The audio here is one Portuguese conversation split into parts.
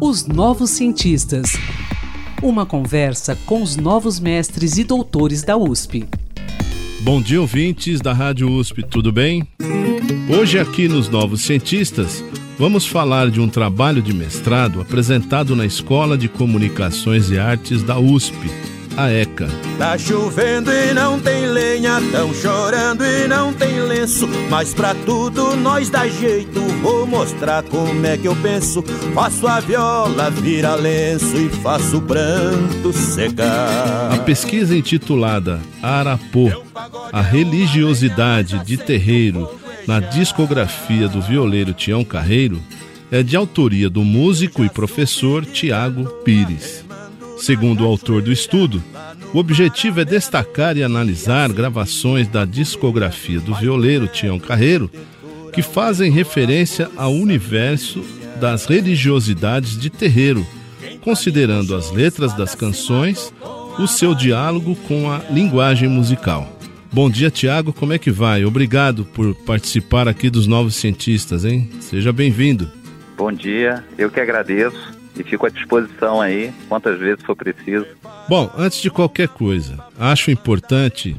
Os Novos Cientistas. Uma conversa com os novos mestres e doutores da USP. Bom dia, ouvintes da Rádio USP, tudo bem? Hoje, aqui nos Novos Cientistas, vamos falar de um trabalho de mestrado apresentado na Escola de Comunicações e Artes da USP a ECA. Tá chovendo e não tem lenha, tão chorando e não tem lenço, mas pra tudo nós dá jeito. Vou mostrar como é que eu penso. Faço a viola vira lenço e faço o pranto secar. A pesquisa intitulada Arapô, a religiosidade de terreiro na discografia do violeiro Tião Carreiro, é de autoria do músico e professor Tiago Pires. Segundo o autor do estudo, o objetivo é destacar e analisar gravações da discografia do violeiro Tião Carreiro que fazem referência ao universo das religiosidades de terreiro, considerando as letras das canções, o seu diálogo com a linguagem musical. Bom dia, Tiago, como é que vai? Obrigado por participar aqui dos Novos Cientistas, hein? Seja bem-vindo. Bom dia, eu que agradeço e fico à disposição aí, quantas vezes for preciso. Bom, antes de qualquer coisa, acho importante,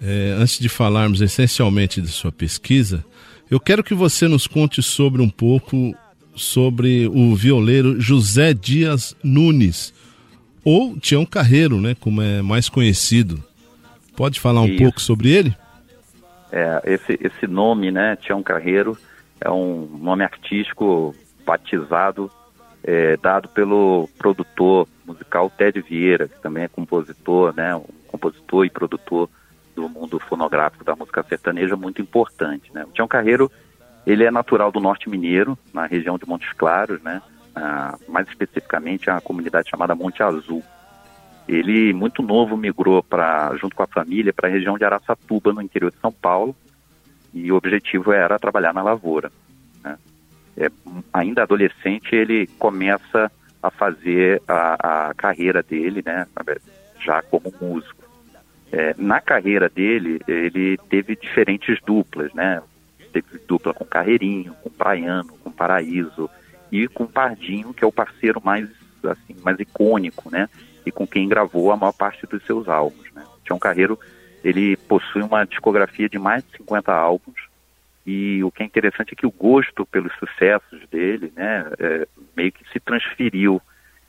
é, antes de falarmos essencialmente de sua pesquisa, eu quero que você nos conte sobre um pouco sobre o violeiro José Dias Nunes, ou Tião Carreiro, né, como é mais conhecido. Pode falar um Isso. pouco sobre ele? É, esse, esse nome, né, Tião Carreiro, é um nome artístico batizado é, dado pelo produtor musical Ted Vieira, que também é compositor, né, um compositor e produtor do mundo fonográfico da música sertaneja muito importante. Né. O Tião Carreiro, ele é natural do Norte Mineiro, na região de Montes Claros, né, mais especificamente a comunidade chamada Monte Azul. Ele, muito novo, migrou para, junto com a família para a região de Araçatuba, no interior de São Paulo, e o objetivo era trabalhar na lavoura é, ainda adolescente, ele começa a fazer a, a carreira dele, né, já como músico. É, na carreira dele, ele teve diferentes duplas, né? Teve dupla com Carreirinho, com Praiano, com Paraíso e com Pardinho, que é o parceiro mais assim, mais icônico, né? E com quem gravou a maior parte dos seus álbuns, né? Tião Carreiro, ele possui uma discografia de mais de 50 álbuns, e o que é interessante é que o gosto pelos sucessos dele, né, é, meio que se transferiu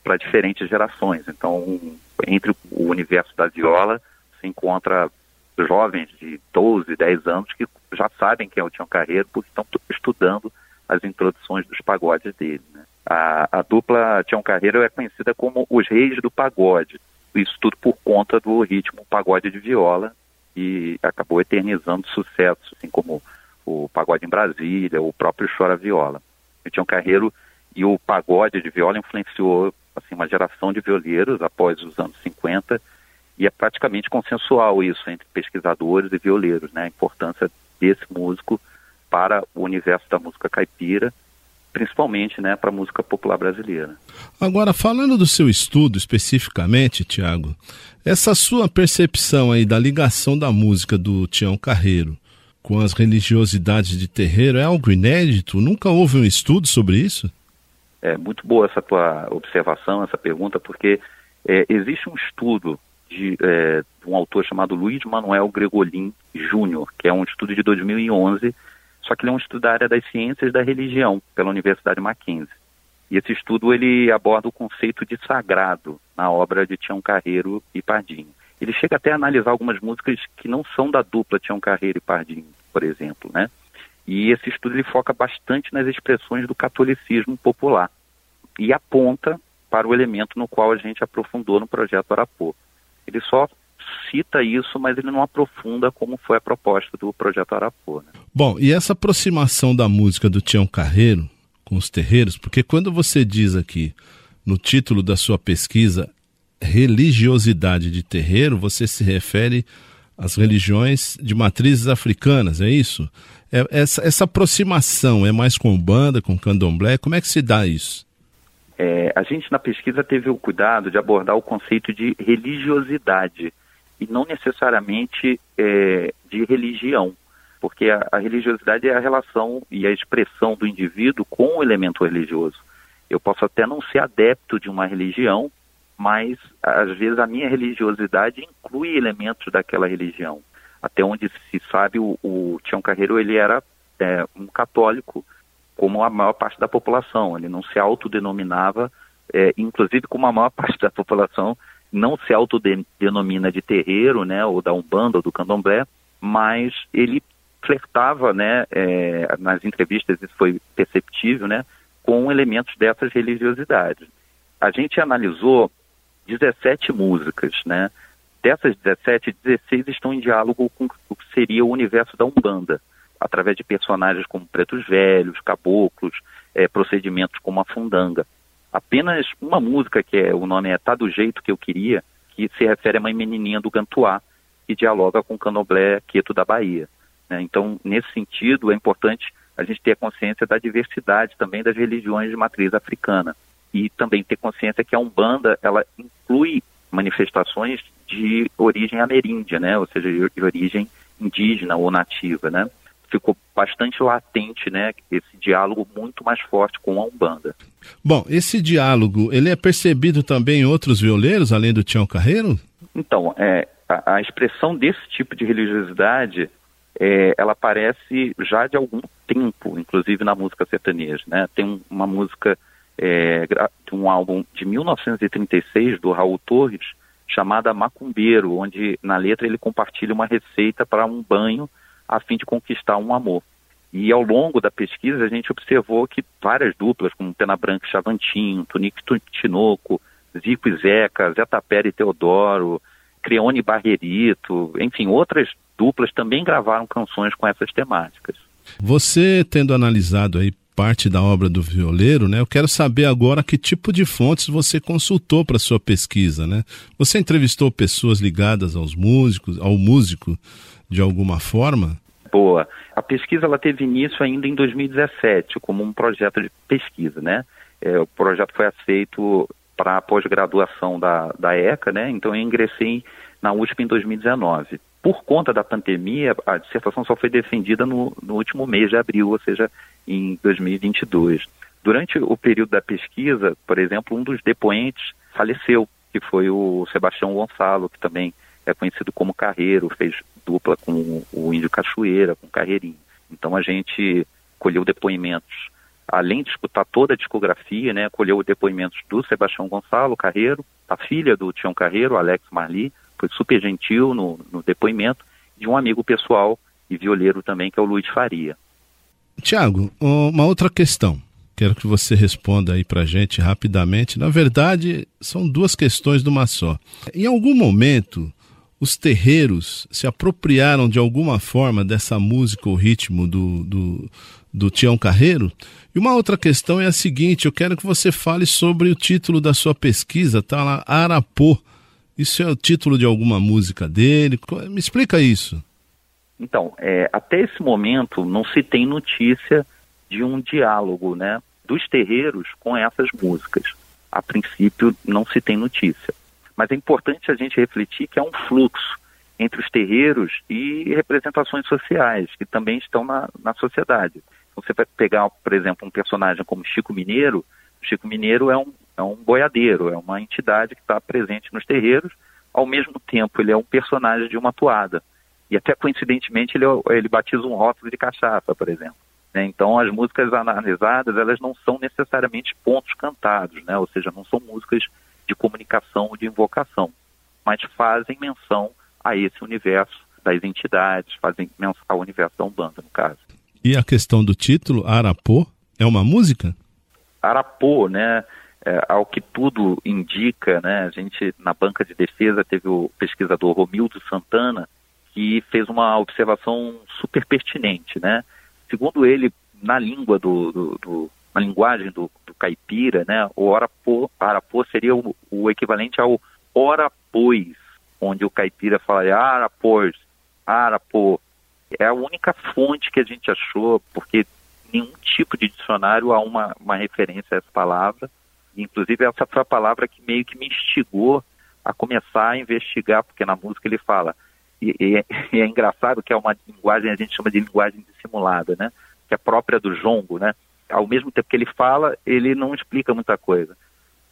para diferentes gerações. Então, entre o universo da viola, se encontra jovens de 12, 10 anos que já sabem quem é o Tião Carreiro porque estão estudando as introduções dos pagodes dele. Né? A, a, dupla Tião Carreiro é conhecida como os reis do pagode. Isso tudo por conta do ritmo pagode de viola e acabou eternizando sucessos, assim como o pagode em Brasília, o próprio Chora Viola. O Tião Carreiro e o pagode de viola influenciou assim, uma geração de violeiros após os anos 50 e é praticamente consensual isso entre pesquisadores e violeiros, né? A importância desse músico para o universo da música caipira, principalmente, né, para a música popular brasileira. Agora, falando do seu estudo especificamente, Tiago, essa sua percepção aí da ligação da música do Tião Carreiro com as religiosidades de terreiro é algo inédito? Nunca houve um estudo sobre isso? É muito boa essa tua observação, essa pergunta, porque é, existe um estudo de, é, um autor chamado Luiz Manuel Gregolin Júnior, que é um estudo de 2011, só que ele é um estudo da área das ciências da religião pela Universidade Mackenzie. E esse estudo ele aborda o conceito de sagrado na obra de Tião Carreiro e Pardinho. Ele chega até a analisar algumas músicas que não são da dupla Tião Carreiro e Pardinho, por exemplo, né? E esse estudo ele foca bastante nas expressões do catolicismo popular e aponta para o elemento no qual a gente aprofundou no projeto Arapô. Ele só cita isso, mas ele não aprofunda como foi a proposta do projeto Arapô. Né? Bom, e essa aproximação da música do Tião Carreiro com os terreiros, porque quando você diz aqui no título da sua pesquisa religiosidade de terreiro, você se refere às religiões de matrizes africanas, é isso? É, essa, essa aproximação é mais com banda, com candomblé? Como é que se dá isso? É, a gente na pesquisa teve o cuidado de abordar o conceito de religiosidade e não necessariamente é, de religião, porque a, a religiosidade é a relação e a expressão do indivíduo com o elemento religioso. Eu posso até não ser adepto de uma religião, mas às vezes a minha religiosidade inclui elementos daquela religião. Até onde se sabe, o, o Tião Carreiro ele era é, um católico, como a maior parte da população. Ele não se autodenominava, é, inclusive como a maior parte da população não se autodenomina de terreiro, né, ou da umbanda ou do candomblé, mas ele flertava, né, é, nas entrevistas isso foi perceptível, né, com elementos dessas religiosidades. A gente analisou 17 músicas, né? Dessas 17, 16 estão em diálogo com o que seria o universo da Umbanda, através de personagens como pretos velhos, caboclos, é, procedimentos como a fundanga. Apenas uma música, que é o nome é Tá do Jeito Que Eu Queria, que se refere a uma menininha do Gantuá, que dialoga com o candomblé quieto da Bahia. Né? Então, nesse sentido, é importante a gente ter consciência da diversidade também das religiões de matriz africana e também ter consciência que a Umbanda ela inclui manifestações de origem ameríndia, né, ou seja, de origem indígena ou nativa, né. Ficou bastante latente, né, esse diálogo muito mais forte com a Umbanda. Bom, esse diálogo, ele é percebido também em outros violeiros, além do Tião Carreiro? Então, é, a, a expressão desse tipo de religiosidade é, ela aparece já de algum tempo, inclusive na música sertaneja. Né? Tem uma música é, de um álbum de 1936 do Raul Torres chamada Macumbeiro, onde na letra ele compartilha uma receita para um banho a fim de conquistar um amor. E ao longo da pesquisa a gente observou que várias duplas, como Pena Branca e Chavantinho, Tonico Tinoco, Zico e Zeca, Zé Tapera e Teodoro, Creone Barrerito, enfim, outras duplas também gravaram canções com essas temáticas. Você tendo analisado aí parte da obra do violeiro, né? Eu quero saber agora que tipo de fontes você consultou para sua pesquisa, né? Você entrevistou pessoas ligadas aos músicos, ao músico de alguma forma? Boa. A pesquisa ela teve início ainda em 2017 como um projeto de pesquisa, né? É, o projeto foi aceito para a pós-graduação da, da ECA, né? Então eu ingressei na USP em 2019 por conta da pandemia, a dissertação só foi defendida no, no último mês de abril, ou seja, em 2022. Durante o período da pesquisa, por exemplo, um dos depoentes faleceu, que foi o Sebastião Gonçalo, que também é conhecido como Carreiro, fez dupla com o Índio Cachoeira, com Carreirinho. Então a gente colheu depoimentos, além de escutar toda a discografia, né, colheu depoimentos do Sebastião Gonçalo Carreiro, a filha do Tião Carreiro, Alex Marli, foi super gentil no, no depoimento, de um amigo pessoal e violeiro também, que é o Luiz Faria. Tiago, uma outra questão. Quero que você responda aí pra gente rapidamente. Na verdade, são duas questões de uma só. Em algum momento, os terreiros se apropriaram de alguma forma dessa música ou ritmo do, do, do Tião Carreiro? E uma outra questão é a seguinte: eu quero que você fale sobre o título da sua pesquisa, tá lá, Arapô. Isso é o título de alguma música dele? Me explica isso. Então, é, até esse momento não se tem notícia de um diálogo, né, dos terreiros com essas músicas. A princípio não se tem notícia. Mas é importante a gente refletir que é um fluxo entre os terreiros e representações sociais que também estão na, na sociedade. Você vai pegar, por exemplo, um personagem como Chico Mineiro. Chico Mineiro é um, é um boiadeiro, é uma entidade que está presente nos terreiros, ao mesmo tempo ele é um personagem de uma toada. E até coincidentemente ele, ele batiza um rótulo de cachaça, por exemplo. Né? Então as músicas analisadas, elas não são necessariamente pontos cantados, né? ou seja, não são músicas de comunicação ou de invocação, mas fazem menção a esse universo das entidades, fazem menção ao universo da Umbanda, no caso. E a questão do título, Arapô, é uma música? Arapô, né? É, ao que tudo indica, né, a gente na banca de defesa teve o pesquisador Romildo Santana que fez uma observação super pertinente, né? Segundo ele, na língua do, do, do na linguagem do, do, caipira, né, o orapô, arapô seria o, o, equivalente ao ora pois, onde o caipira falaria arapôs, arapô. É a única fonte que a gente achou, porque nenhum tipo de dicionário há uma, uma referência a essa palavra. Inclusive, essa foi a palavra que meio que me instigou a começar a investigar, porque na música ele fala: e, e, e, é engraçado que é uma linguagem, a gente chama de linguagem dissimulada, né? Que é própria do jongo, né? Ao mesmo tempo que ele fala, ele não explica muita coisa.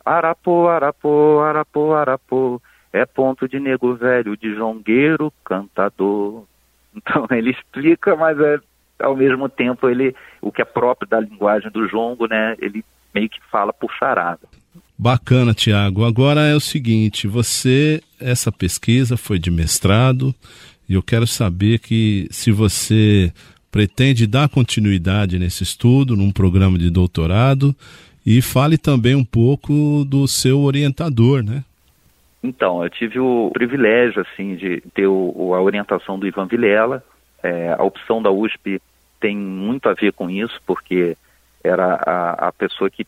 Arapô, arapô, arapô, arapô, é ponto de nego velho, de jongueiro, cantador. Então ele explica, mas é, ao mesmo tempo ele, o que é próprio da linguagem do jongo, né? Ele meio que fala por charada. Bacana, Tiago. Agora é o seguinte, você, essa pesquisa foi de mestrado, e eu quero saber que se você pretende dar continuidade nesse estudo, num programa de doutorado, e fale também um pouco do seu orientador, né? Então, eu tive o privilégio, assim, de ter o, a orientação do Ivan Vilela. É, a opção da USP tem muito a ver com isso, porque era a, a pessoa que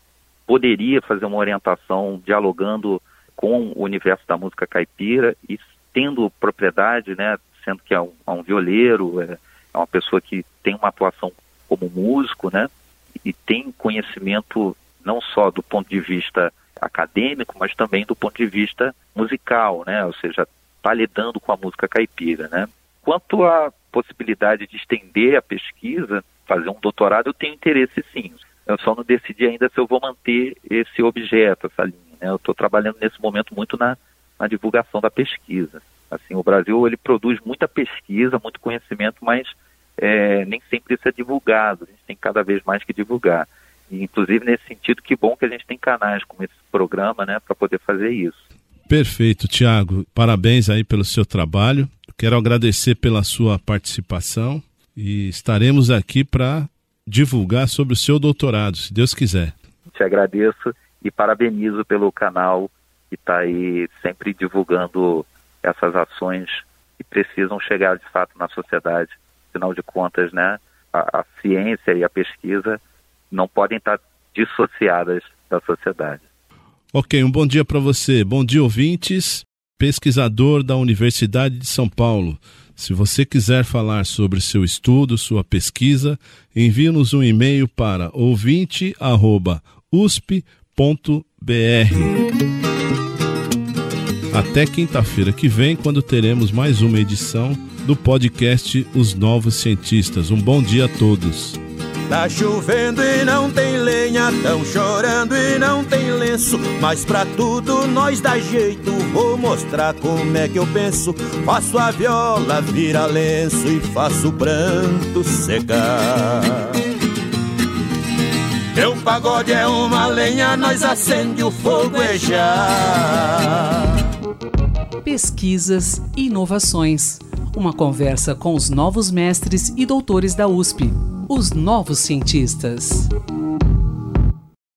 poderia fazer uma orientação dialogando com o universo da música caipira e tendo propriedade, né, sendo que é um, é um violeiro, é, é, uma pessoa que tem uma atuação como músico, né, e tem conhecimento não só do ponto de vista acadêmico, mas também do ponto de vista musical, né, ou seja, está lidando com a música caipira, né. Quanto à possibilidade de estender a pesquisa, fazer um doutorado, eu tenho interesse sim. Eu só não decidi ainda se eu vou manter esse objeto, essa linha. Né? Eu estou trabalhando nesse momento muito na, na divulgação da pesquisa. Assim, o Brasil ele produz muita pesquisa, muito conhecimento, mas é, nem sempre isso é divulgado. A gente tem cada vez mais que divulgar. E, inclusive nesse sentido, que bom que a gente tem canais como esse programa, né, para poder fazer isso. Perfeito, Tiago. Parabéns aí pelo seu trabalho. Quero agradecer pela sua participação e estaremos aqui para divulgar sobre o seu doutorado, se Deus quiser. Te agradeço e parabenizo pelo canal que está aí sempre divulgando essas ações que precisam chegar de fato na sociedade. Afinal de contas, né, a, a ciência e a pesquisa não podem estar dissociadas da sociedade. Ok, um bom dia para você. Bom dia, ouvintes. Pesquisador da Universidade de São Paulo. Se você quiser falar sobre seu estudo, sua pesquisa, envie-nos um e-mail para ouvinte.usp.br. Até quinta-feira que vem, quando teremos mais uma edição do podcast Os Novos Cientistas. Um bom dia a todos. Tá chovendo e não tem lenha, tão chorando e não tem lenço. Mas pra tudo nós dá jeito, vou mostrar como é que eu penso. Faço a viola, vira lenço e faço o pranto secar. Meu pagode é uma lenha, nós acende o fogo e já. Pesquisas e inovações. Uma conversa com os novos mestres e doutores da USP os novos cientistas.